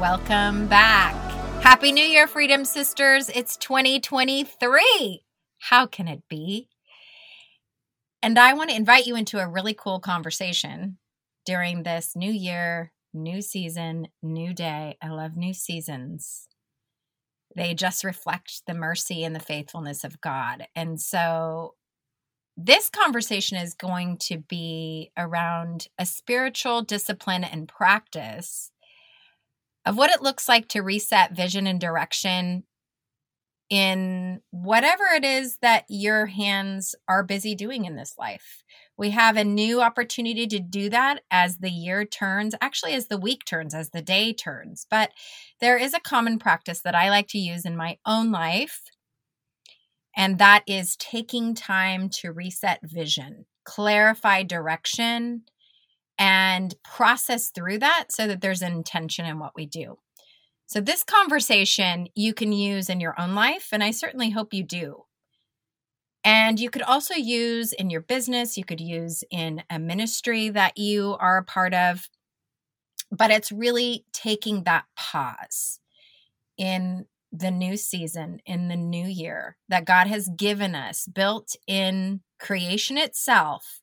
Welcome back. Happy New Year, Freedom Sisters. It's 2023. How can it be? And I want to invite you into a really cool conversation during this new year, new season, new day. I love new seasons. They just reflect the mercy and the faithfulness of God. And so this conversation is going to be around a spiritual discipline and practice of what it looks like to reset vision and direction in whatever it is that your hands are busy doing in this life. We have a new opportunity to do that as the year turns, actually, as the week turns, as the day turns. But there is a common practice that I like to use in my own life, and that is taking time to reset vision, clarify direction, and process through that so that there's an intention in what we do. So, this conversation you can use in your own life, and I certainly hope you do. And you could also use in your business, you could use in a ministry that you are a part of. But it's really taking that pause in the new season, in the new year that God has given us, built in creation itself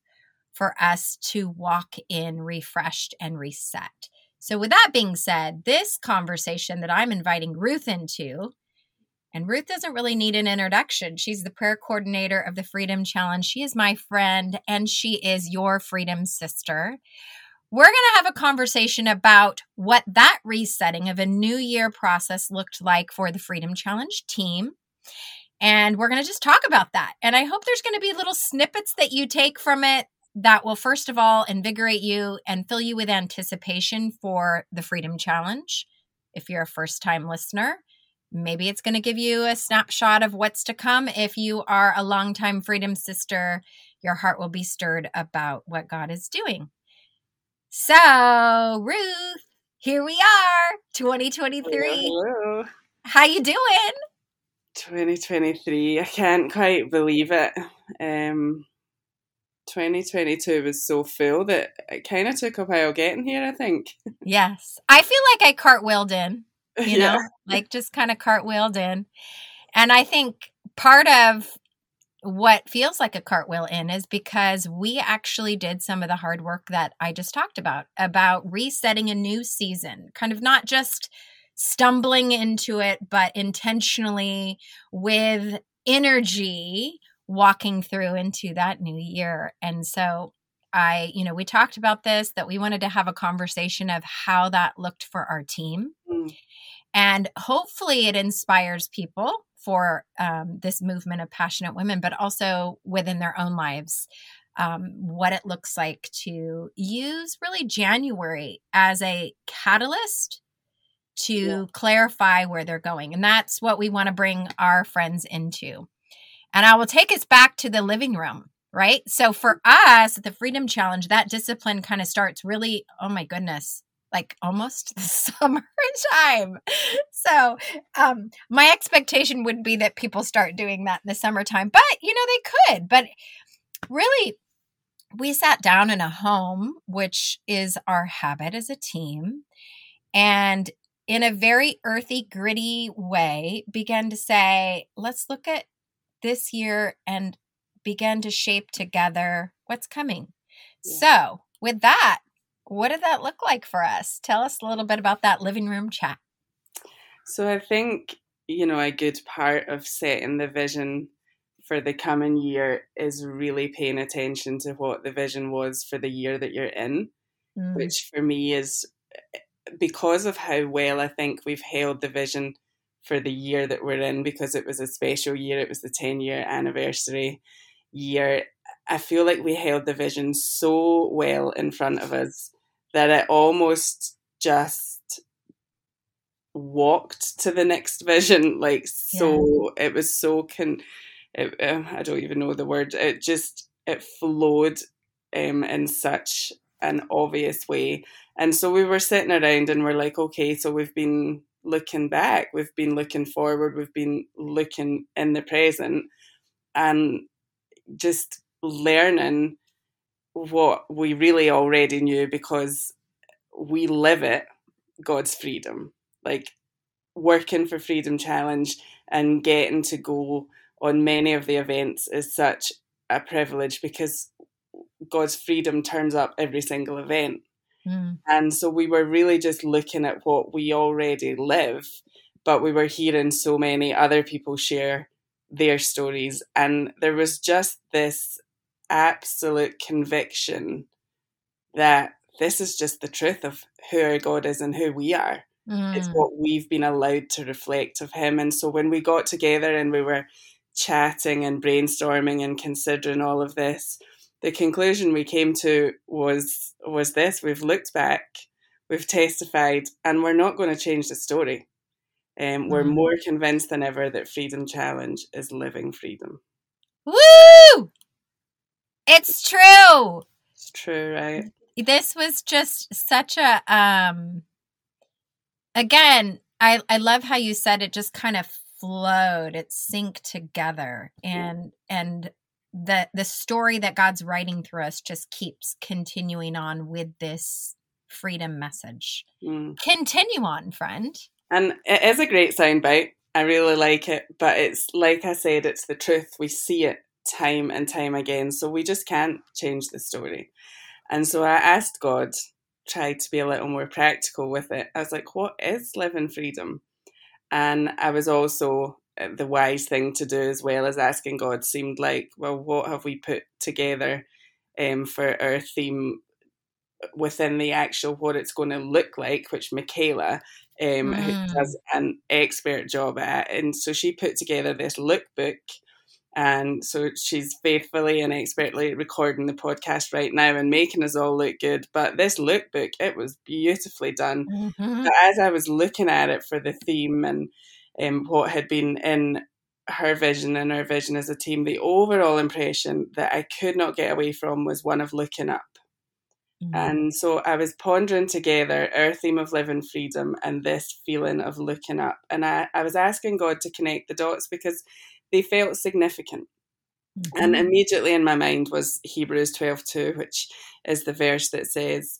for us to walk in refreshed and reset. So, with that being said, this conversation that I'm inviting Ruth into, and Ruth doesn't really need an introduction. She's the prayer coordinator of the Freedom Challenge. She is my friend, and she is your freedom sister. We're going to have a conversation about what that resetting of a new year process looked like for the Freedom Challenge team. And we're going to just talk about that. And I hope there's going to be little snippets that you take from it that will first of all invigorate you and fill you with anticipation for the Freedom Challenge. If you're a first time listener, maybe it's going to give you a snapshot of what's to come. If you are a longtime Freedom sister, your heart will be stirred about what God is doing. So, Ruth, here we are, 2023. Hello. How you doing? 2023. I can't quite believe it. Um 2022 was so full that it kind of took a while getting here, I think. Yes. I feel like I cartwheeled in, you know, Yeah. like just kind of cartwheeled in. And I think part of what feels like a cartwheel in is because we actually did some of the hard work that I just talked about, about resetting a new season, kind of not just stumbling into it, but intentionally with energy walking through into that new year. And so I, you know, we talked about this that we wanted to have a conversation of how that looked for our team. Mm. And hopefully it inspires people for um, this movement of passionate women, but also within their own lives. Um, what it looks like to use really January as a catalyst to Yeah. clarify where they're going. And that's what we want to bring our friends into. And I will take us back to the living room, right? So for us, the Freedom Challenge, that discipline kind of starts really, oh my goodness, like almost the summertime. So um, my expectation would be that people start doing that in the summertime, but you know, they could. But really, we sat down in a home, which is our habit as a team, and in a very earthy, gritty way, began to say, let's look at this year and begin to shape together what's coming. Yeah. So, with that, what did that look like for us? Tell us a little bit about that living room chat. So I think, you know, a good part of setting the vision for the coming year is really paying attention to what the vision was for the year that you're in, Mm, which for me is because of how well I think we've held the vision for the year that we're in, because it was a special year, it was the 10 year anniversary year. I feel like we held the vision so well in front of us that it almost just walked to the next vision like so yeah. it was so can. it, uh, i don't even know the word it just it flowed um, in such an obvious way and so we were sitting around and we're like okay so we've been looking back we've been looking forward we've been looking in the present and just learning what we really already knew because we live it God's freedom like working for Freedom Challenge and getting to go on many of the events is such a privilege because God's freedom turns up every single event. Mm. And so we were really just looking at what we already live, but we were hearing so many other people share their stories. And there was just this absolute conviction that this is just the truth of who our God is and who we are. Mm. It's what we've been allowed to reflect of him. And so when we got together and we were chatting and brainstorming and considering all of this, the conclusion we came to was was this we've looked back, we've testified, and we're not going to change the story. Um, we're mm. more convinced than ever that Freedom Challenge is living freedom. Woo! It's true. It's true, right? This was just such a um again, I I love how you said it just kind of flowed. It synced together and and the the story that God's writing through us just keeps continuing on with this freedom message. Mm. Continue on, friend. And it is a great soundbite. I really like it, but it's like I said, it's the truth. We see it time and time again, so we just can't change the story. And so I asked God tried to be a little more practical with it. I was like, what is living freedom? And I was also the wise thing to do as well as asking God seemed like, well, what have we put together um, for our theme within the actual what it's going to look like, which Michaela, um, mm. who does an expert job at, and so she put together this lookbook and so she's faithfully and expertly recording the podcast right now and making us all look good. But this lookbook, it was beautifully done. Mm-hmm. As I was looking at it for the theme and um, what had been in her vision and our vision as a team, the overall impression that I could not get away from was one of looking up. Mm-hmm. And so I was pondering together our theme of living freedom and this feeling of looking up. And I, I was asking God to connect the dots because they felt significant. Mm-hmm. And immediately in my mind was Hebrews 12 2, which is the verse that says,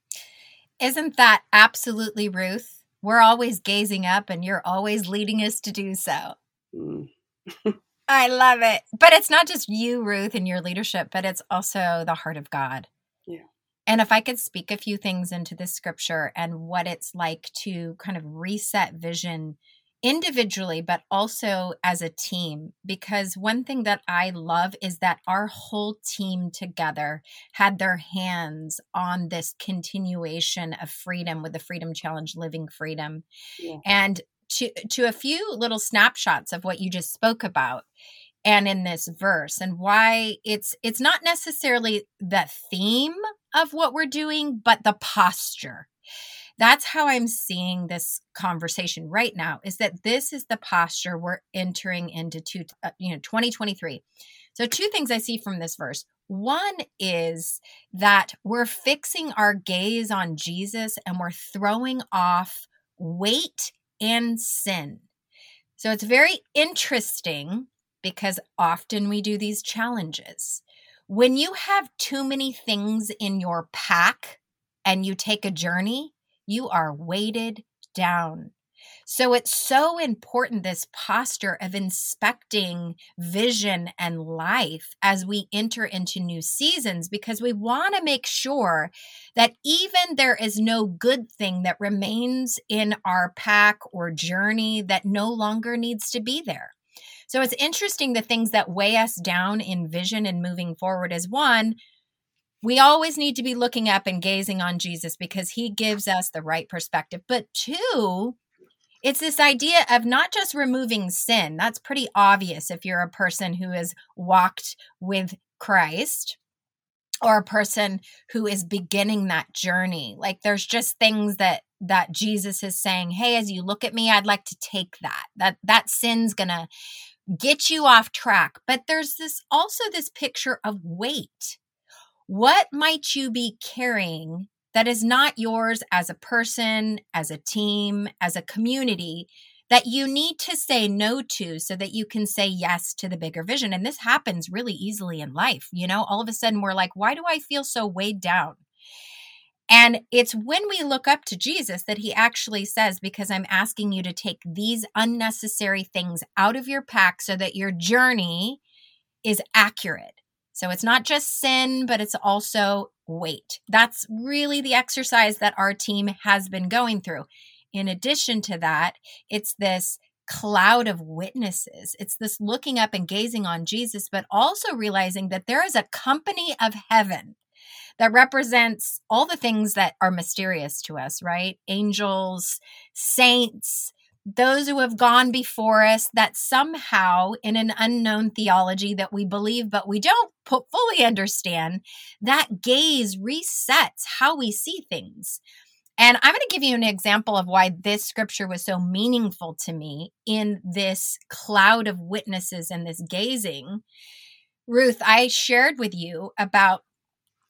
Isn't that absolutely Ruth? We're always gazing up, and you're always leading us to do so. Mm. I love it. But it's not just you, Ruth, and your leadership, but it's also the heart of God. Yeah. And if I could speak a few things into this scripture and what it's like to kind of reset vision individually, but also as a team. Because one thing that I love is that our whole team together had their hands on this continuation of freedom with the Freedom Challenge, Living Freedom. Yeah. And to, to a few little snapshots of what you just spoke about and in this verse and why it's it's not necessarily the theme of what we're doing but the posture that's how I'm seeing this conversation right now is that this is the posture we're entering into two, uh, you know 2023. So two things I see from this verse. One is that we're fixing our gaze on Jesus and we're throwing off weight and sin. So it's very interesting because often we do these challenges. When you have too many things in your pack and you take a journey, you are weighted down. So it's so important, this posture of inspecting vision and life as we enter into new seasons, because we want to make sure that even there is no good thing that remains in our pack or journey that no longer needs to be there. So it's interesting the things that weigh us down in vision and moving forward is one, we always need to be looking up and gazing on Jesus because he gives us the right perspective. But two, it's this idea of not just removing sin. That's pretty obvious if you're a person who has walked with Christ or a person who is beginning that journey. Like there's just things that that Jesus is saying, "Hey, as you look at me, I'd like to take that. That that sin's going to get you off track." But there's this also this picture of weight. What might you be carrying that is not yours as a person, as a team, as a community that you need to say no to so that you can say yes to the bigger vision. And this happens really easily in life. You know, all of a sudden we're like, why do I feel so weighed down? And it's when we look up to Jesus that he actually says, Because I'm asking you to take these unnecessary things out of your pack so that your journey is accurate. So it's not just sin, but it's also weight. That's really the exercise that our team has been going through. In addition to that, it's this cloud of witnesses. It's this looking up and gazing on Jesus, but also realizing that there is a company of heaven that represents all the things that are mysterious to us, right? Angels, saints, those who have gone before us that somehow in an unknown theology that we believe but we don't fully understand that gaze resets how we see things. And i'm going to give you an example of why this scripture was so meaningful to me in this cloud of witnesses and this gazing. Ruth i shared with you about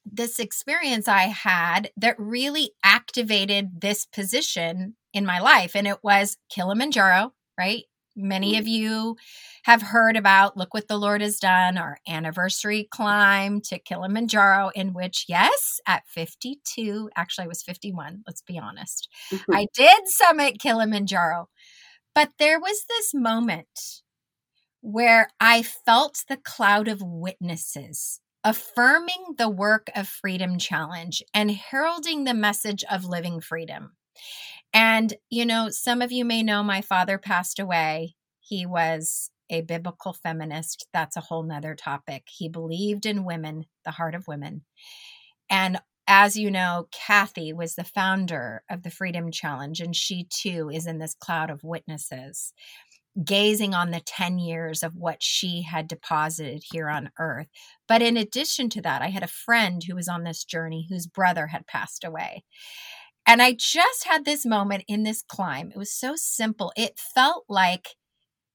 this experience I had that really activated this position in my life. And it was Kilimanjaro, right? Many of you have heard about Look What the Lord Has Done, our anniversary climb to Kilimanjaro, in which, yes, at 52, actually, I was 51, let's be honest, mm-hmm. I did summit Kilimanjaro. But there was this moment where I felt the cloud of witnesses affirming the work of Freedom Challenge and heralding the message of living freedom. And, you know, some of you may know my father passed away. He was a biblical feminist. That's a whole nother topic. He believed in women, the heart of women. And as you know, Kathy was the founder of the Freedom Challenge, and she too is in this cloud of witnesses gazing on the 10 years of what she had deposited here on earth. But in addition to that, I had a friend who was on this journey whose brother had passed away. And I just had this moment in this climb. It was so simple. It felt like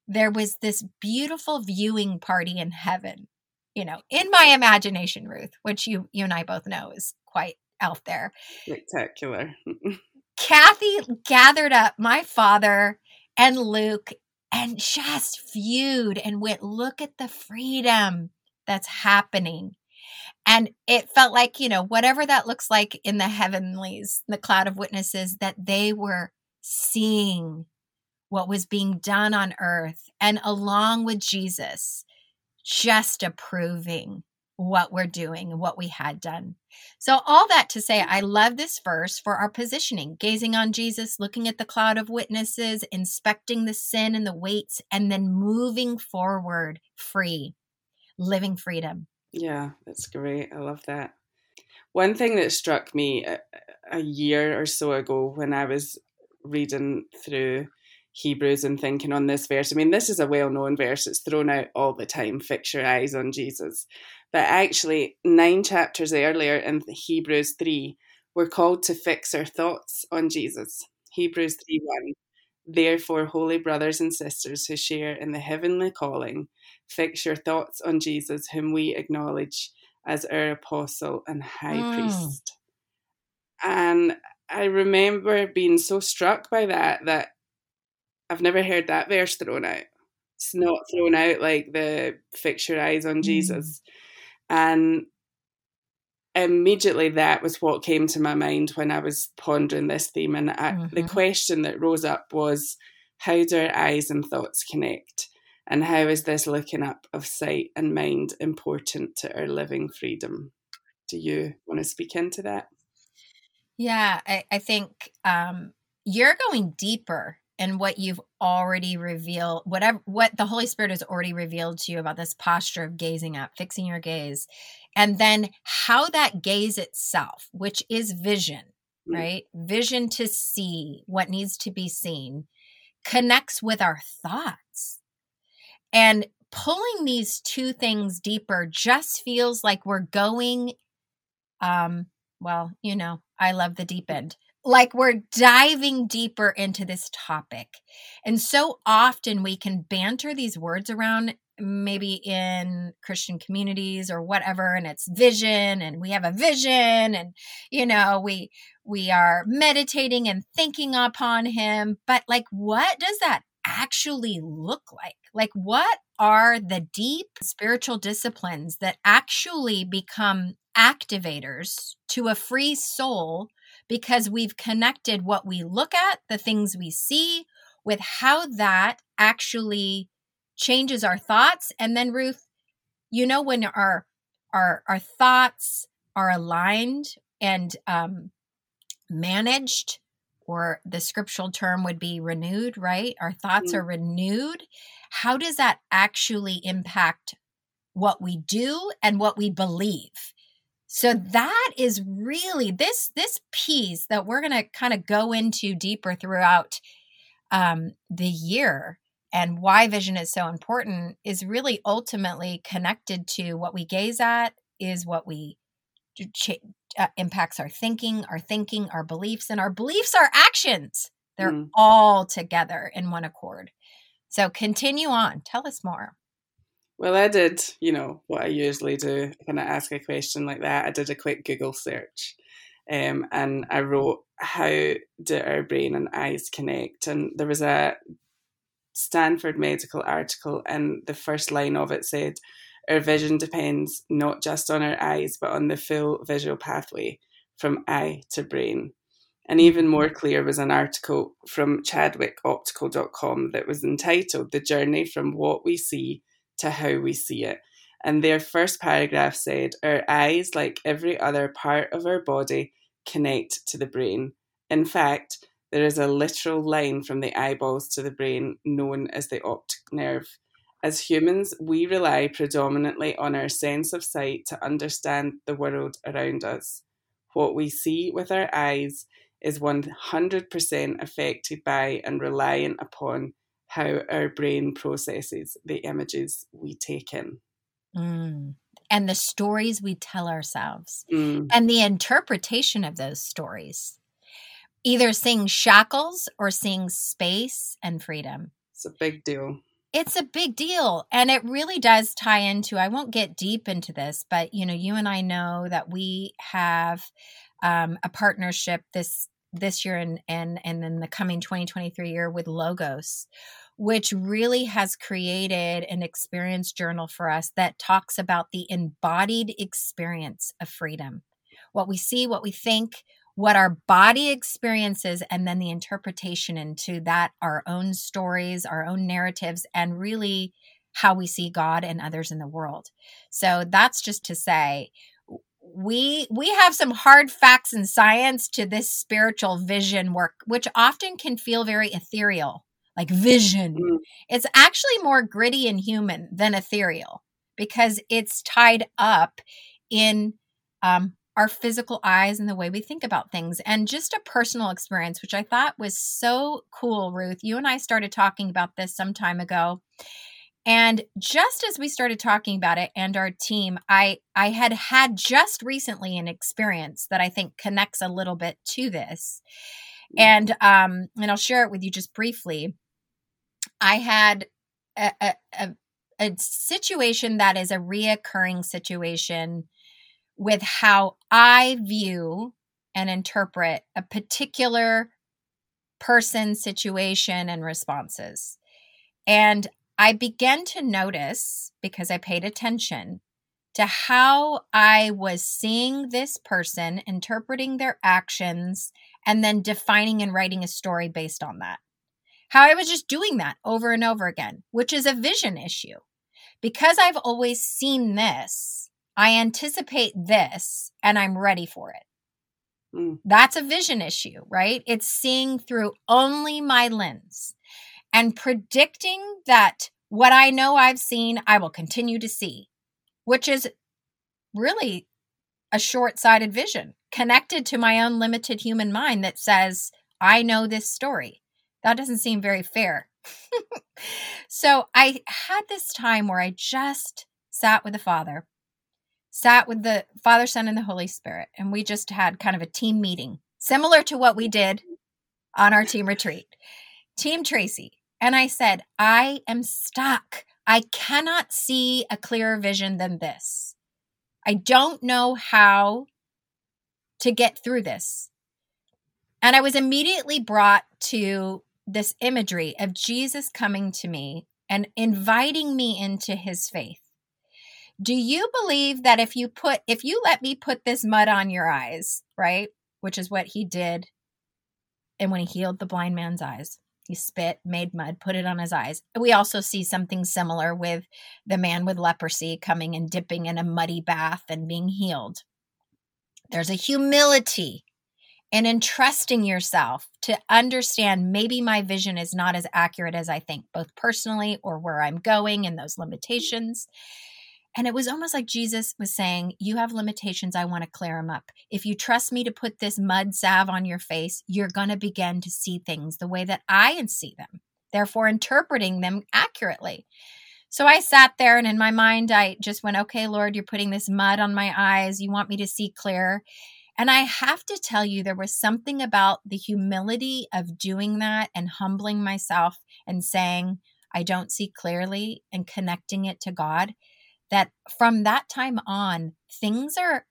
there was this beautiful viewing party in heaven, you know, in my imagination, Ruth, which you you and I both know is quite out there. Spectacular. Kathy gathered up my father and Luke and just viewed and went, look at the freedom that's happening. And it felt like, you know, whatever that looks like in the heavenlies, the cloud of witnesses, that they were seeing what was being done on earth and along with Jesus, just approving what we're doing what we had done. So, all that to say, I love this verse for our positioning, gazing on Jesus, looking at the cloud of witnesses, inspecting the sin and the weights, and then moving forward free, living freedom. Yeah, that's great. I love that. One thing that struck me a, a year or so ago when I was reading through Hebrews and thinking on this verse. I mean, this is a well known verse, it's thrown out all the time fix your eyes on Jesus. But actually, nine chapters earlier in Hebrews 3, we're called to fix our thoughts on Jesus. Hebrews 3 1. Therefore, holy brothers and sisters who share in the heavenly calling, fix your thoughts on Jesus, whom we acknowledge as our apostle and high mm. priest. And I remember being so struck by that that I've never heard that verse thrown out. It's not thrown out like the fix your eyes on mm. Jesus. And immediately that was what came to my mind when I was pondering this theme. And I, mm-hmm. the question that rose up was how do our eyes and thoughts connect? And how is this looking up of sight and mind important to our living freedom? Do you want to speak into that? Yeah, I, I think um, you're going deeper in what you've already revealed, whatever what the Holy Spirit has already revealed to you about this posture of gazing up, fixing your gaze, and then how that gaze itself, which is vision, mm-hmm. right? Vision to see what needs to be seen, connects with our thoughts. And pulling these two things deeper just feels like we're going um well, you know, I love the deep end. Like we're diving deeper into this topic. And so often we can banter these words around, maybe in Christian communities or whatever, and it's vision, and we have a vision, and you know, we we are meditating and thinking upon him. But like, what does that actually look like? Like, what are the deep spiritual disciplines that actually become activators to a free soul because we've connected what we look at, the things we see, with how that actually changes our thoughts. And then, Ruth, you know, when our our our thoughts are aligned and um, managed, or the scriptural term would be renewed, right? Our thoughts mm-hmm. are renewed. How does that actually impact what we do and what we believe? So that is really this this piece that we're going to kind of go into deeper throughout um, the year and why vision is so important is really ultimately connected to what we gaze at is what we ch- uh, impacts our thinking, our thinking, our beliefs, and our beliefs are actions. They're mm. all together in one accord. So continue on. Tell us more. Well, I did, you know, what I usually do when I ask a question like that. I did a quick Google search um, and I wrote, How do our brain and eyes connect? And there was a Stanford medical article, and the first line of it said, Our vision depends not just on our eyes, but on the full visual pathway from eye to brain. And even more clear was an article from chadwickoptical.com that was entitled The Journey from What We See to how we see it. And their first paragraph said, Our eyes, like every other part of our body, connect to the brain. In fact, there is a literal line from the eyeballs to the brain known as the optic nerve. As humans, we rely predominantly on our sense of sight to understand the world around us. What we see with our eyes is 100% affected by and reliant upon how our brain processes the images we take in. Mm. And the stories we tell ourselves, mm. and the interpretation of those stories. Either seeing shackles or seeing space and freedom. It's a big deal. It's a big deal. And it really does tie into, I won't get deep into this, but you know, you and I know that we have um, a partnership this this year and and and then the coming 2023 year with Logos which really has created an experience journal for us that talks about the embodied experience of freedom. What we see, what we think, what our body experiences, and then the interpretation into that, our own stories, our own narratives, and really how we see God and others in the world. So that's just to say, we we have some hard facts and science to this spiritual vision work which often can feel very ethereal like vision mm. it's actually more gritty and human than ethereal because it's tied up in um, our physical eyes and the way we think about things and just a personal experience which i thought was so cool ruth you and i started talking about this some time ago and just as we started talking about it and our team, I I had had just recently an experience that I think connects a little bit to this. And um and I'll share it with you just briefly. I had a, a, a, a situation that is a reoccurring situation with how I view and interpret a particular person, situation, and responses. And I began to notice, because I paid attention, to how I was seeing this person, interpreting their actions, and then defining and writing a story based on that. How I was just doing that over and over again, which is a vision issue. Because I've always seen this, I anticipate this and I'm ready for it. Mm. That's a vision issue, right? It's seeing through only my lens and predicting that what I know I've seen, I will continue to see, which is really a short sighted vision connected to my own limited human mind that says, I know this story. That doesn't seem very fair. so I had this time where I just sat with the Father, sat with the Father, Son, and the Holy Spirit, and we just had kind of a team meeting, similar to what we did on our team retreat. Team Tracy. And I said, I am stuck. I cannot see a clearer vision than this. I don't know how to get through this. And I was immediately brought to this imagery of Jesus coming to me and inviting me into his faith. Do you believe that if you put, if you let me put this mud on your eyes, right? Which is what he did. And when he healed the blind man's eyes, he spit, made mud, put it on his eyes. We also see something similar with the man with leprosy coming and dipping in a muddy bath and being healed. There's a humility and entrusting yourself to understand maybe my vision is not as accurate as I think, both personally or where I'm going and those limitations. And it was almost like Jesus was saying, You have limitations. I want to clear them up. If you trust me to put this mud salve on your face, you're going to begin to see things the way that I see them, therefore, interpreting them accurately. So I sat there and in my mind, I just went, Okay, Lord, you're putting this mud on my eyes. You want me to see clear. And I have to tell you, there was something about the humility of doing that and humbling myself and saying, I don't see clearly and connecting it to God. That from that time on, things are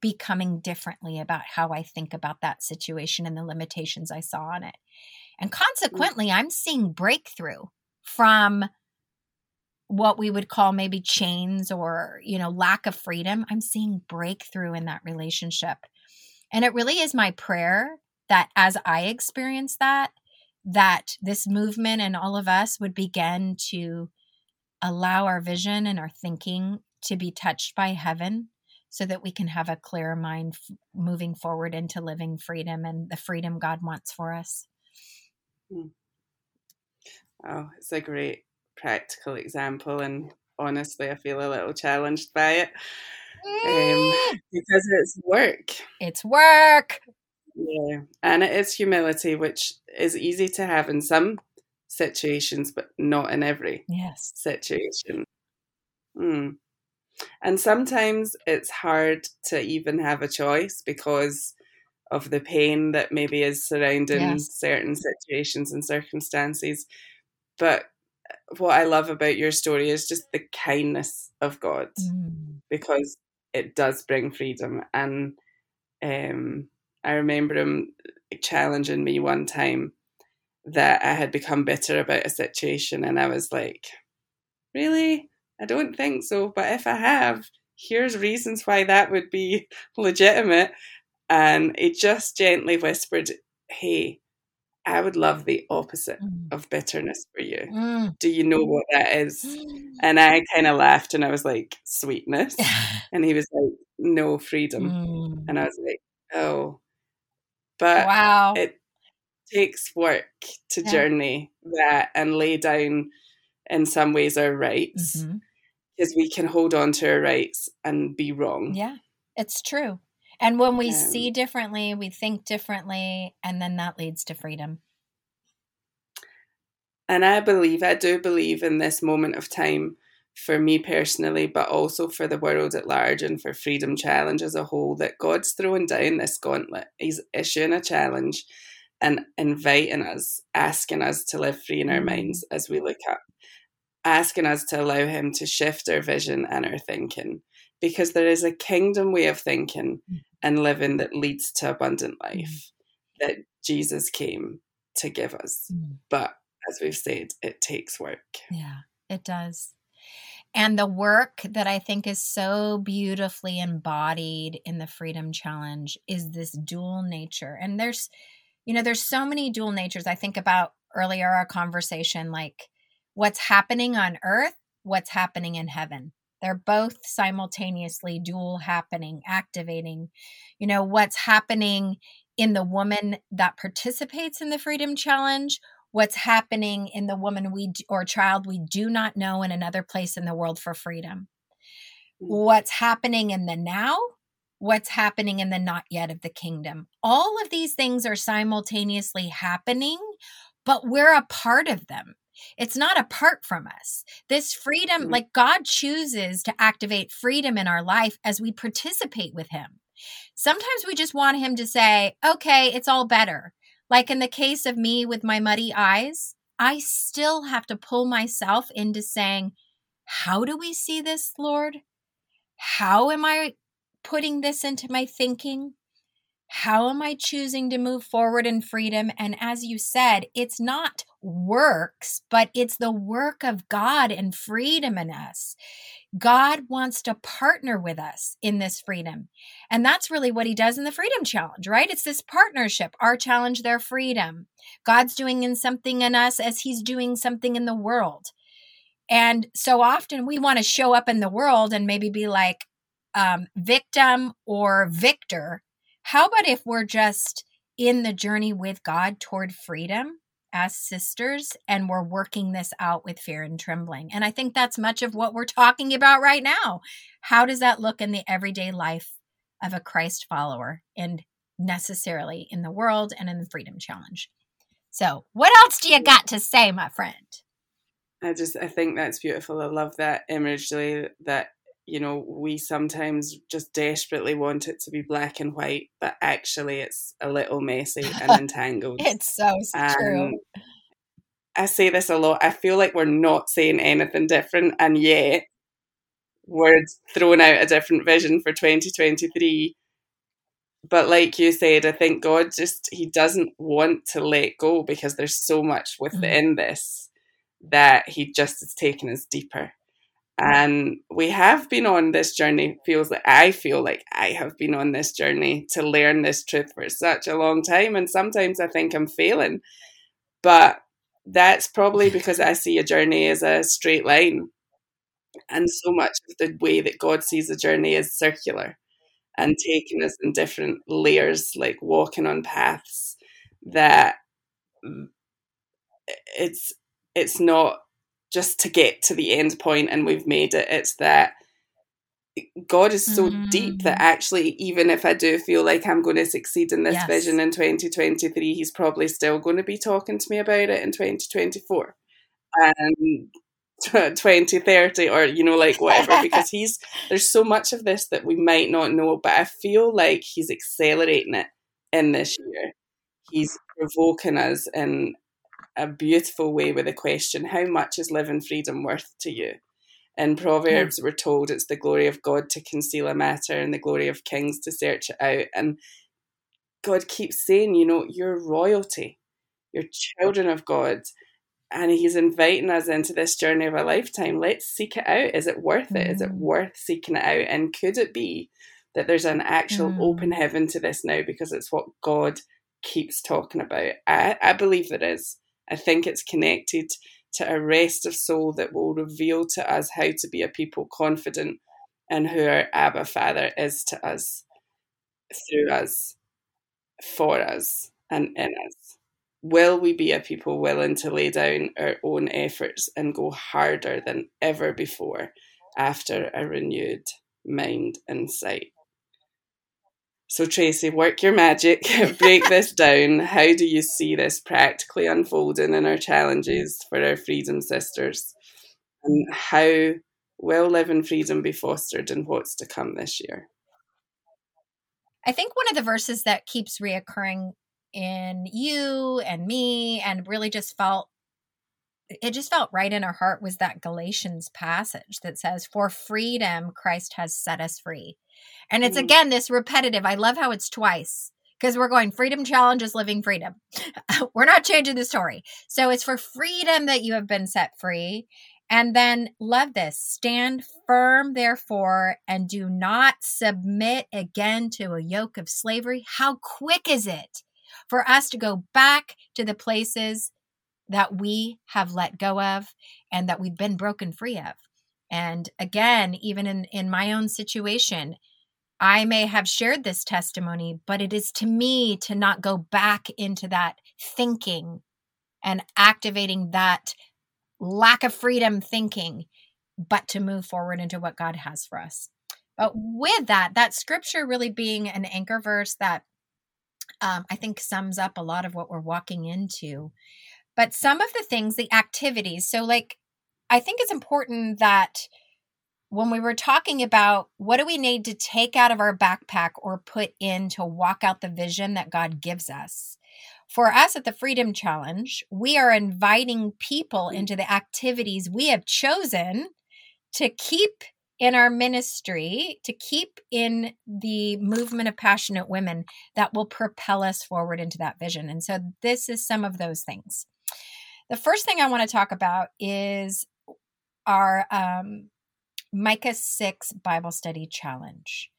becoming differently about how I think about that situation and the limitations I saw on it. And mm. consequently, I'm seeing breakthrough from what we would call maybe chains or, you know, lack of freedom. I'm seeing breakthrough in that relationship. And it really is my prayer that as I experience that, that this movement and all of us would begin to allow our vision and our thinking to be touched by heaven so that we can have a clear mind f- moving forward into living freedom and the freedom God wants for us. Hmm. Oh, it's a great practical example, and honestly, I feel a little challenged by it um, because it's work. It's work. Yeah, and it is humility, which is easy to have in some situations, but not in every yes situation. Mm. And sometimes it's hard to even have a choice because of the pain that maybe is surrounding yes. certain situations and circumstances. But what I love about your story is just the kindness of God mm. because it does bring freedom. And um, I remember him challenging me one time that I had become bitter about a situation, and I was like, Really? I don't think so. But if I have, here's reasons why that would be legitimate. And he just gently whispered, Hey, I would love the opposite mm. of bitterness for you. Mm. Do you know what that is? And I kind of laughed and I was like, sweetness. and he was like, no, freedom. Mm. And I was like, oh. But wow. it takes work to yeah. journey that and lay down, in some ways, our rights. Because mm-hmm. we can hold on to our rights and be wrong. Yeah, it's true. And when we um, see differently, we think differently, and then that leads to freedom. And I believe, I do believe in this moment of time for me personally, but also for the world at large and for Freedom Challenge as a whole, that God's throwing down this gauntlet. He's issuing a challenge and inviting us, asking us to live free in our mm. minds as we look up, asking us to allow Him to shift our vision and our thinking. Because there is a kingdom way of thinking mm and living that leads to abundant mm. life that Jesus came to give us. But as we've said, it takes work. Yeah, it does. And the work that I think is so beautifully embodied in the Freedom Challenge is this dual nature. And there's, you know, there's so many dual natures. I think about earlier our conversation like what's happening on earth, what's happening in heaven. They're both simultaneously dual happening, activating. You know, what's happening in the woman that participates in the Freedom Challenge, what's happening in the woman we or child we do not know in another place in the world for freedom. Mm. What's happening in the now, what's happening in the not yet of the kingdom. All of these things are simultaneously happening, but we're a part of them. It's not apart from us. This freedom, mm-hmm. like God chooses to activate freedom in our life as we participate with Him. Sometimes we just want Him to say, okay, it's all better. Like in the case of me with my muddy eyes, I still have to pull myself into saying, how do we see this, Lord? How am I putting this into my thinking? How am I choosing to move forward in freedom? And as you said, it's not works, but it's the work of God and freedom in us. God wants to partner with us in this freedom. And that's really what he does in the Freedom Challenge, right? It's this partnership, our challenge, their freedom. God's doing in something in us as he's doing something in the world. And so often we want to show up in the world and maybe be like um, victim or victor how about if we're just in the journey with God toward freedom as sisters and we're working this out with fear and trembling? And I think that's much of what we're talking about right now. How does that look in the everyday life of a Christ follower and necessarily in the world and in the Freedom Challenge? So, what else do you got to say, my friend? I just I think that's beautiful. I love that imagery that you know, we sometimes just desperately want it to be black and white, but actually it's a little messy and entangled. it's so true. I say this a lot. I feel like we're not saying anything different, and yet we're throwing out a different vision for 2023. But like you said, I think God just, He doesn't want to let go because there's so much within mm. this that He just is taking us deeper. And we have been on this journey, feels like I feel like I have been on this journey to learn this truth for such a long time. And sometimes I think I'm failing. But that's probably because I see a journey as a straight line. And so much of the way that God sees a journey is circular and taking us in different layers, like walking on paths that mm, it's it's not just to get to the end point and we've made it. It's that God is so mm-hmm. deep that mm. actually, even if I do feel like I'm going to succeed in this yes. vision in 2023, He's probably still going to be talking to me about it in 2024 and 2030 or, you know, like whatever, because He's there's so much of this that we might not know, but I feel like He's accelerating it in this year. He's provoking us in a beautiful way with a question How much is living freedom worth to you? In Proverbs, yeah. we're told it's the glory of God to conceal a matter and the glory of kings to search it out. And God keeps saying, you know, you're royalty, you're children of God. And He's inviting us into this journey of a lifetime. Let's seek it out. Is it worth it? Mm. Is it mm. worth seeking it out? And could it be that there's an actual mm. open heaven to this now because it's what God keeps talking about? I, I believe there is. I think it's connected to a rest of soul that will reveal to us how to be a people confident in who our Abba Father is to us, through us, for us, and in us. Will we be a people willing to lay down our own efforts and go harder than ever before after a renewed mind and sight? So, Tracy, work your magic, break this down. How do you see this practically unfolding in our challenges for our freedom sisters? And how will live in freedom be fostered in what's to come this year? I think one of the verses that keeps reoccurring in you and me and really just felt it just felt right in our heart was that Galatians passage that says, For freedom, Christ has set us free. And it's mm. again this repetitive. I love how it's twice because we're going freedom challenges living freedom. we're not changing the story. So it's for freedom that you have been set free. And then, love this stand firm, therefore, and do not submit again to a yoke of slavery. How quick is it for us to go back to the places that we have let go of and that we've been broken free of? And again, even in, in my own situation, I may have shared this testimony, but it is to me to not go back into that thinking and activating that lack of freedom thinking, but to move forward into what God has for us. But with that, that scripture really being an anchor verse that um, I think sums up a lot of what we're walking into. But some of the things, the activities, so like, I think it's important that when we were talking about what do we need to take out of our backpack or put in to walk out the vision that God gives us, for us at the Freedom Challenge, we are inviting people into the activities we have chosen to keep in our ministry, to keep in the movement of passionate women that will propel us forward into that vision. And so, this is some of those things. The first thing I want to talk about is our um, Micah 6 Bible Study Challenge.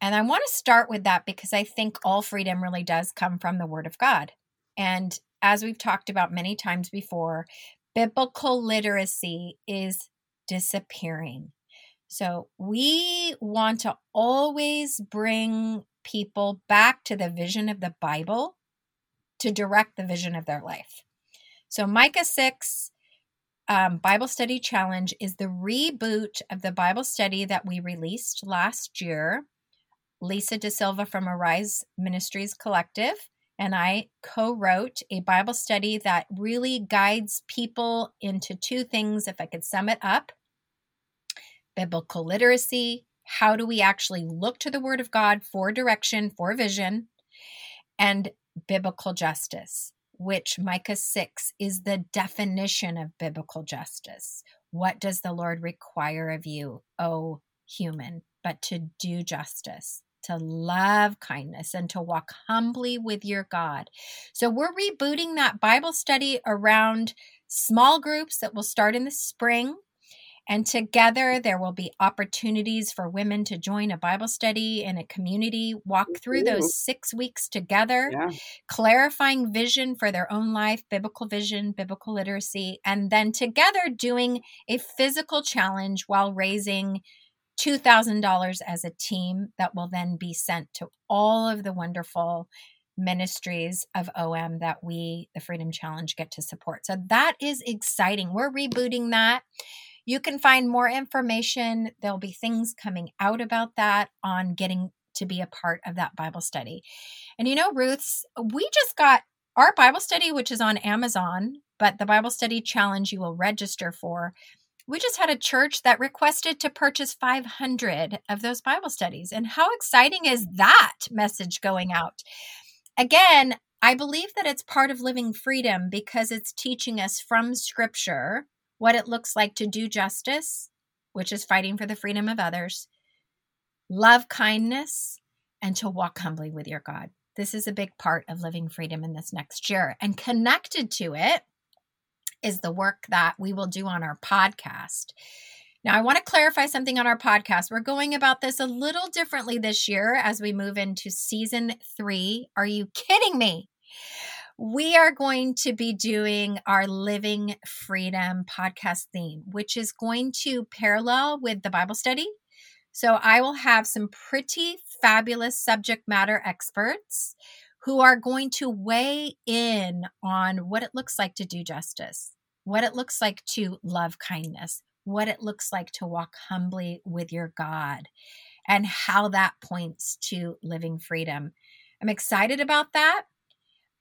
And I want to start with that because I think all freedom really does come from the Word of God. And as we've talked about many times before, biblical literacy is disappearing. So we want to always bring people back to the vision of the Bible to direct the vision of their life. So Micah 6 um, Bible Study Challenge is the reboot of the Bible study that we released last year. Lisa De Silva from Arise Ministries Collective and I co wrote a Bible study that really guides people into two things, if I could sum it up biblical literacy. How do we actually look to the Word of God for direction, for vision, and biblical justice, which Micah 6 is the definition of biblical justice. What does the Lord require of you, O human, but to do justice? to love kindness and to walk humbly with your God. So we're rebooting that Bible study around small groups that will start in the spring. And together, there will be opportunities for women to join a Bible study in a community, walk through those six weeks together, yeah. clarifying vision for their own life, biblical vision, biblical literacy, and then together doing a physical challenge while raising $2,000 as a team that will then be sent to all of the wonderful ministries of OM that we, the Freedom Challenge, get to support. So that is exciting. We're rebooting that. You can find more information. There'll be things coming out about that on getting to be a part of that Bible study. And you know, Ruth's, we just got our Bible study, which is on Amazon, but the Bible study challenge you will register for we just had a church that requested to purchase 500 of those Bible studies. And how exciting is that message going out? Again, I believe that it's part of living freedom because it's teaching us from scripture what it looks like to do justice, which is fighting for the freedom of others, love kindness, and to walk humbly with your God. This is a big part of living freedom in this next year. And connected to it is the work that we will do on our podcast. Now, I want to clarify something on our podcast. We're going about this a little differently this year as we move into season three. Are you kidding me? We are going to be doing our Living Freedom podcast theme, which is going to parallel with the Bible study. So, I will have some pretty fabulous subject matter experts who are going to weigh in on what it looks like to do justice, what it looks like to love kindness, what it looks like to walk humbly with your God, and how that points to living freedom. I'm excited about that.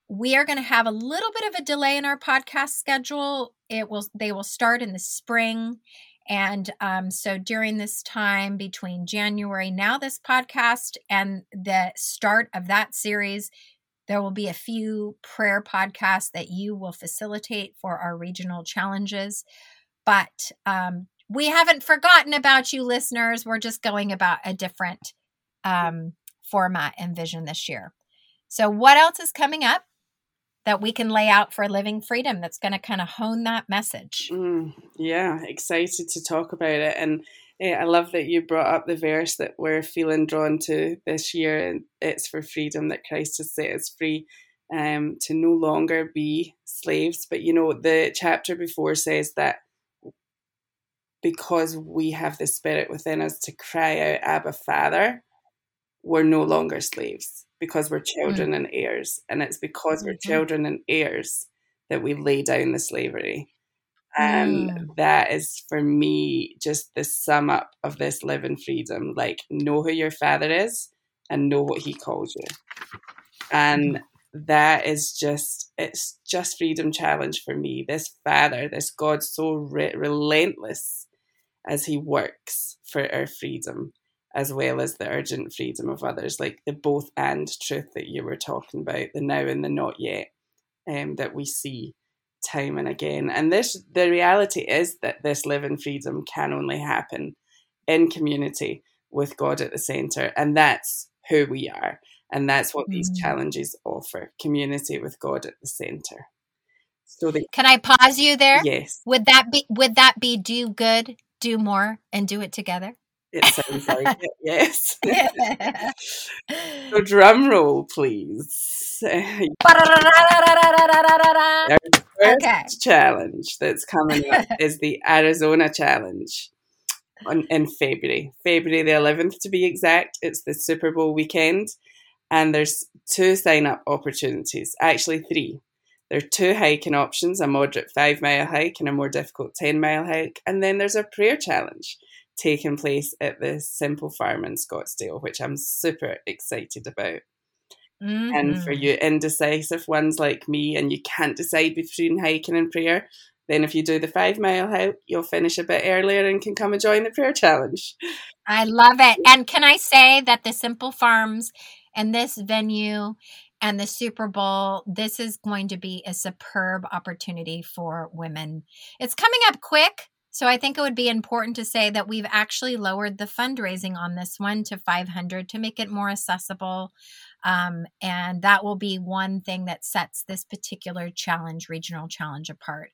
We are going to have a little bit of a delay in our podcast schedule. It will they will start in the spring and um, so during this time between January, now this podcast, and the start of that series, there will be a few prayer podcasts that you will facilitate for our regional challenges. But um, we haven't forgotten about you, listeners. We're just going about a different um, format and vision this year. So, what else is coming up? That we can lay out for a living freedom that's going to kind of hone that message. Mm, yeah, excited to talk about it. And yeah, I love that you brought up the verse that we're feeling drawn to this year, and it's for freedom that Christ has set us free um, to no longer be slaves. But you know, the chapter before says that because we have the Spirit within us to cry out, Abba, Father, we're no longer slaves because we're children mm. and heirs. And it's because mm-hmm. we're children and heirs that we lay down the slavery. And mm. that is for me just the sum up of this living freedom. Like, know who your father is and know what he calls you. And mm that is just it's just freedom challenge for me this father this god so re- relentless as he works for our freedom as well as the urgent freedom of others like the both and truth that you were talking about the now and the not yet um, that we see time and again and this the reality is that this living freedom can only happen in community with god at the center and that's who we are and that's what mm these challenges offer community with God at the center. So Can I pause you there? Yes. Would that be would that be do good, do more, and do it together? It sounds like it, yes. so drum roll, please. Our first okay. challenge that's coming up is the Arizona challenge on, in February. February the 11th to be exact. It's the Super Bowl weekend and there's two sign up opportunities, actually three. There are two hiking options a moderate five mile hike and a more difficult 10 mile hike. And then there's a prayer challenge taking place at the Simple Farm in Scottsdale, which I'm super excited about. Mm-hmm. And for mm-hmm. you indecisive ones like me, and you can't decide between hiking and prayer, then if you do the five mile hike, you'll finish a bit earlier and can come and join the prayer challenge. I love it. And can I say that the Simple Farms and this venue and the Super Bowl, this is going to be a superb opportunity for women. It's coming up quick. So I think it would be important to say that we've actually lowered the fundraising on this one to 500 to make it more accessible. Um, and that will be one thing that sets this particular challenge, regional challenge apart,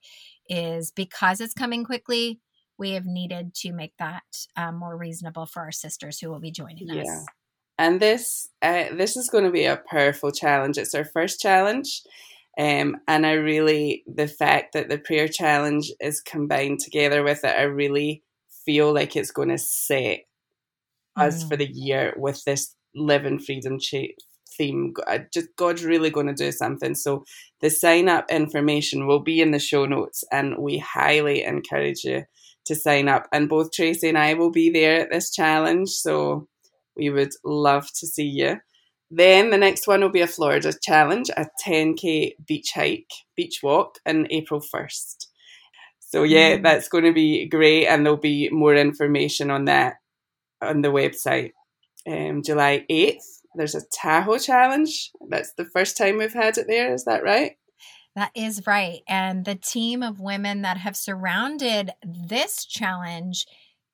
is because it's coming quickly. We have needed to make that uh, more reasonable for our sisters who will be joining yeah. us and this uh, this is going to be a powerful challenge. It's our first challenge, um, and I really the fact that the prayer challenge is combined together with it, I really feel like it's going to set mm. us for the year with this live in freedom cha- theme. just God's really going to do something. So the sign up information will be in the show notes, and we highly encourage you to sign up. And both Tracy and I will be there at this challenge, so we would love to see you. Then the next one will be a Florida challenge, a 10k beach hike, beach walk in April 1st. So yeah, mm. that's going to be great, and there'll be more information on that on the website. Um, July 8th, there's a Tahoe challenge. That's the first time we've had it there. Is that right? That is right. And the team of women that have surrounded this challenge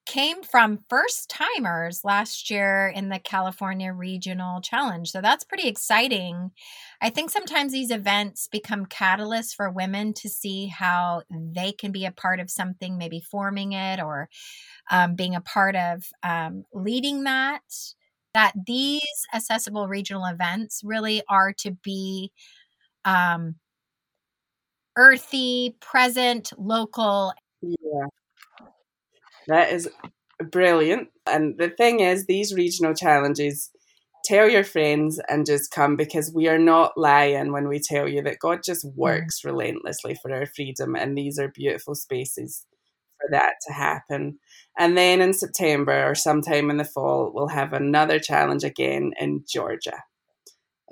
came from first timers last year in the California Regional Challenge. So that's pretty exciting. I think sometimes these events become catalysts for women to see how they can be a part of something, maybe forming it or um, being a part of um, leading that. That these accessible regional events really are to be um, earthy, present, local. Yeah. That is brilliant. And the thing is, these regional challenges, tell your friends and just come because we are not lying when we tell you that God just mm. works relentlessly for our freedom. And these are beautiful spaces for that to happen. And then in September or sometime in the fall, we'll have another challenge again in Georgia.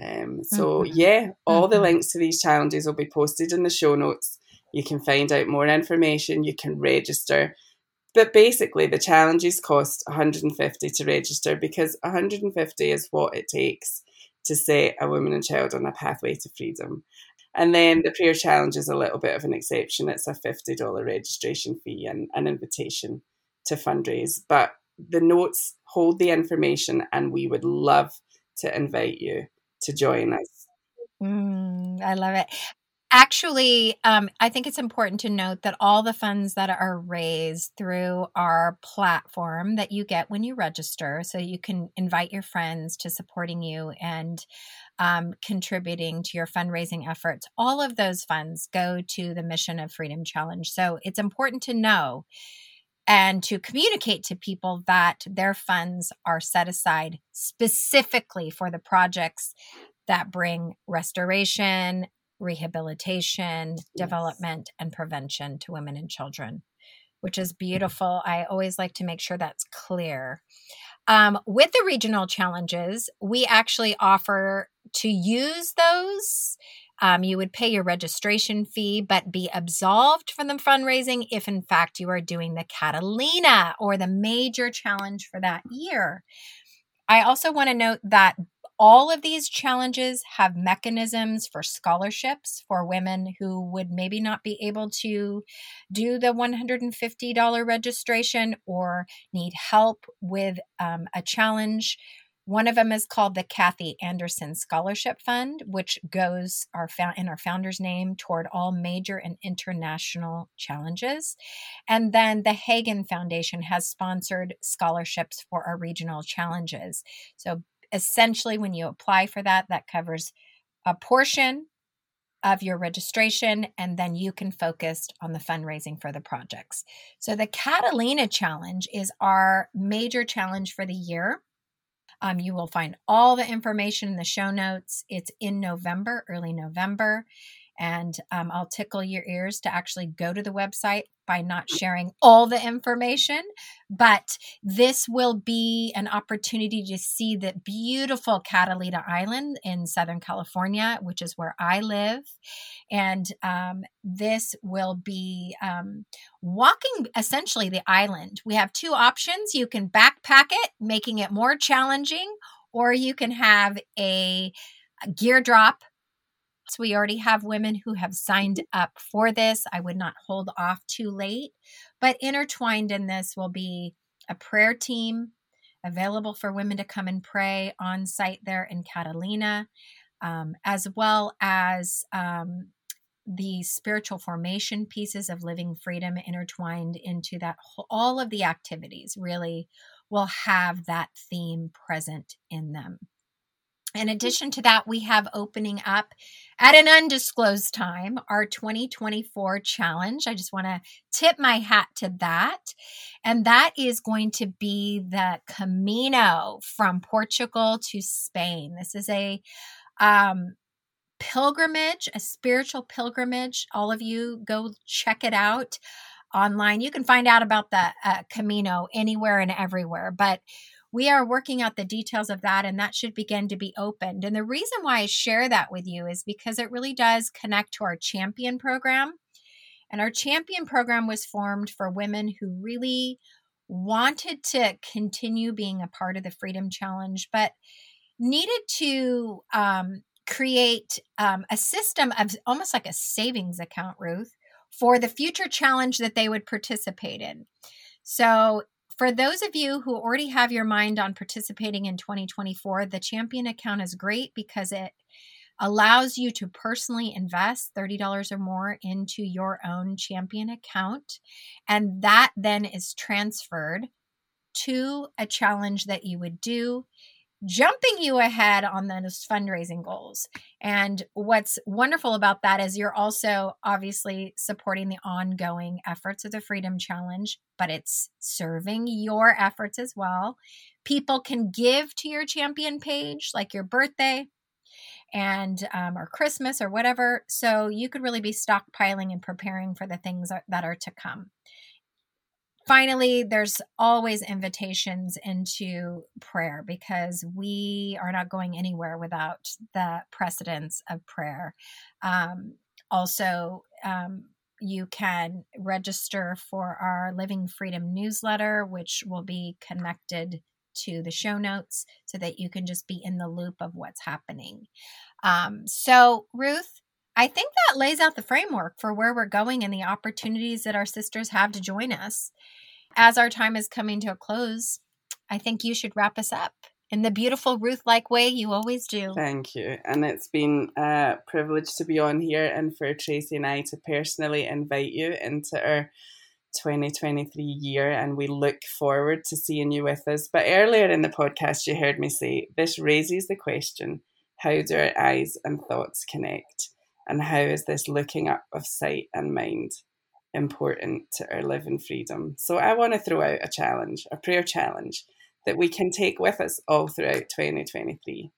Um, so, mm-hmm. yeah, all mm-hmm. the links to these challenges will be posted in the show notes. You can find out more information, you can register but basically the challenges cost 150 to register because 150 is what it takes to set a woman and child on a pathway to freedom. And then the prayer challenge is a little bit of an exception. It's a $50 registration fee and an invitation to fundraise. But the notes hold the information and we would love to invite you to join us. Mm, i love it Actually, um, I think it's important to note that all the funds that are raised through our platform that you get when you register, so you can invite your friends to supporting you and um, contributing to your fundraising efforts, all of those funds go to the mission of Freedom Challenge. So it's important to know and to communicate to people that their funds are set aside specifically for the projects that bring restoration, rehabilitation, yes. development, and prevention to women and children, which is beautiful. I always like to make sure that's clear. Um, with the regional challenges, we actually offer to use those um, you would pay your registration fee, but be absolved from the fundraising if, in fact, you are doing the Catalina or the major challenge for that year. I also want to note that all of these challenges have mechanisms for scholarships for women who would maybe not be able to do the $150 registration or need help with um, a challenge one of them is called the Kathy Anderson Scholarship Fund, which goes our in our founder's name toward all major and international challenges. And then the Hagen Foundation has sponsored scholarships for our regional challenges. So essentially, when you apply for that, that covers a portion of your registration, and then you can focus on the fundraising for the projects. So, the Catalina Challenge is our major challenge for the year. Um, you will find all the information in the show notes. It's in November, early November. And um, I'll tickle your ears to actually go to the website by not sharing all the information. But this will be an opportunity to see the beautiful Catalina Island in Southern California, which is where I live. And um, this will be um, walking essentially the island. We have two options you can backpack it, making it more challenging, or you can have a gear drop we already have women who have signed up for this. I would not hold off too late. But intertwined in this will be a prayer team available for women to come and pray on site there in Catalina, um, as well as um, the spiritual formation pieces of living freedom intertwined into that all of the activities really will have that theme present in them in addition to that, we have opening up at an undisclosed time our 2024 challenge. I just want to tip my hat to that. And that is going to be the Camino from Portugal to Spain. This is a um, pilgrimage, a spiritual pilgrimage. All of you go check it out online. You can find out about the uh, Camino anywhere and everywhere. But we are working out the details of that and that should begin to be opened. And the reason why I share that with you is because it really does connect to our champion program. And our champion program was formed for women who really wanted to continue being a part of the Freedom Challenge, but needed to um, create um, a system of almost like a savings account, Ruth, for the future challenge that they would participate in. So for those of you who already have your mind on participating in 2024, the champion account is great because it allows you to personally invest $30 or more into your own champion account. And that then is transferred to a challenge that you would do jumping you ahead on those fundraising goals. And what's wonderful about that is you're also obviously supporting the ongoing efforts of the Freedom Challenge, but it's serving your efforts as well. People can give to your champion page, like your birthday and um, or Christmas or whatever. So you could really be stockpiling and preparing for the things that are to come finally, there's always invitations into prayer because we are not going anywhere without the precedence of prayer. Um, also, um, you can register for our Living Freedom newsletter, which will be connected to the show notes so that you can just be in the loop of what's happening. Um, so, Ruth, I think that lays out the framework for where we're going and the opportunities that our sisters have to join us. As our time is coming to a close, I think you should wrap us up in the beautiful Ruth like way you always do. Thank you. And it's been a privilege to be on here and for Tracy and I to personally invite you into our 2023 year. And we look forward to seeing you with us. But earlier in the podcast, you heard me say this raises the question how do our eyes and thoughts connect? And how is this looking up of sight and mind important to our living freedom? So I want to throw out a challenge, a prayer challenge that we can take with us all throughout 2023.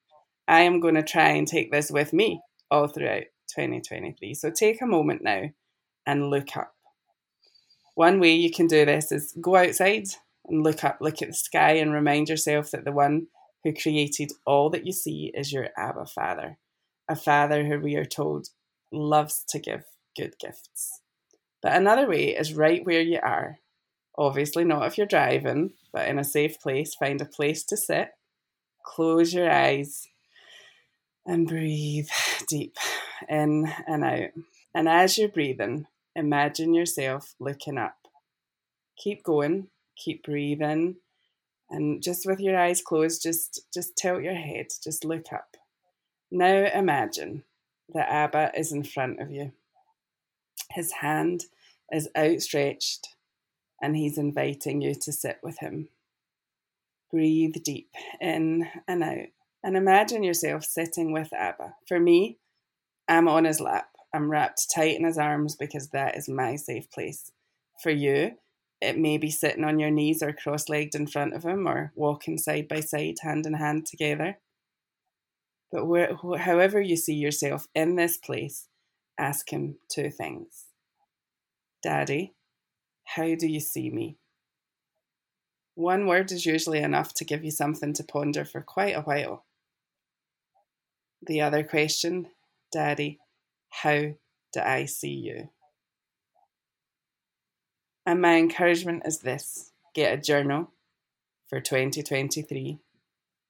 I am going to try and take this with me all throughout 2023. So take a moment now and look up. One way you can do this is go outside and look up, look at the sky, and remind yourself that the one who created all that you see is your Abba Father, a Father who we are told loves to give good gifts. But another way is right where you are Obviously, not if you're driving, but in a safe place, find a place to sit, close your eyes, and breathe deep in and out. And as you're breathing, imagine yourself looking up. Keep going, keep breathing, and just with your eyes closed, just just tilt your head, just look up. Now imagine that Abba is in front of you. His hand is outstretched and he's inviting you to sit with him. Breathe deep in and out, and imagine yourself sitting with Abba. For me, I'm on his lap. I'm wrapped tight in his arms because that is my safe place. For you, it may be sitting on your knees or cross legged in front of him or walking side by side, hand in hand together. But however you see yourself in this place, ask him two things Daddy, how do you see me? One word is usually enough to give you something to ponder for quite a while. The other question, Daddy, how do I see you? And my encouragement is this get a journal for 2023,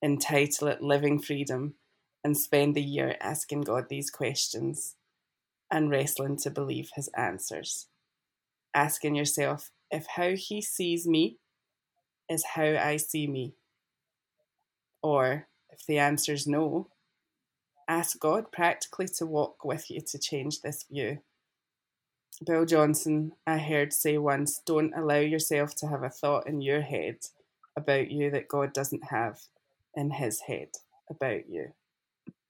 entitle it Living Freedom, and spend the year asking God these questions and wrestling to believe His answers asking yourself if how he sees me is how I see me. Or if the answer is no, ask God practically to walk with you to change this view. Bill Johnson, I heard say once, don't allow yourself to have a thought in your head about you that God doesn't have in his head about you.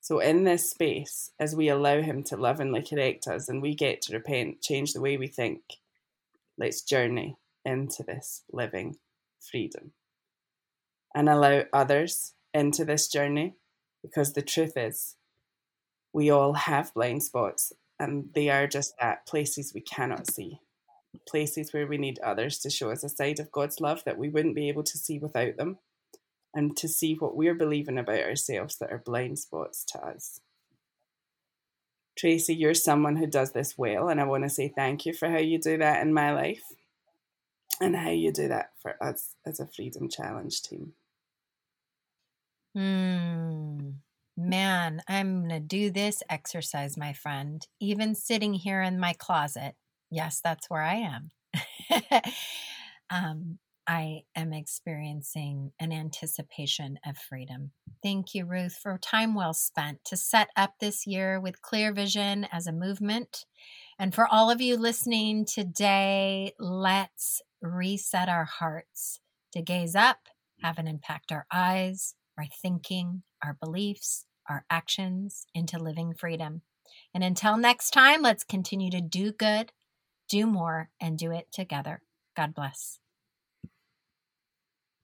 So, in this space, as we allow Him to lovingly correct us and we get to repent, change the way we think, let's journey into this living freedom and allow others into this journey because the truth is we all have blind spots and they are just that places we cannot see places where we need others to show us a side of God's love that we wouldn't be able to see without them and to see what we're believing about ourselves that are blind spots to us. Tracy, you're someone who does this well, and I want to say thank you for how you do that in my life and how you do that for us as a Freedom Challenge team. Hmm. Man, I'm going to do this exercise, my friend, even sitting here in my closet. Yes, that's where I am. um, I am experiencing an anticipation of freedom. Thank you, Ruth, for time well spent to set up this year with clear vision as a movement. And for all of you listening today, let's reset our hearts to gaze up, have an impact our eyes, our thinking, our beliefs, our actions into living freedom. And until next time, let's continue to do good, do more, and do it together. God bless.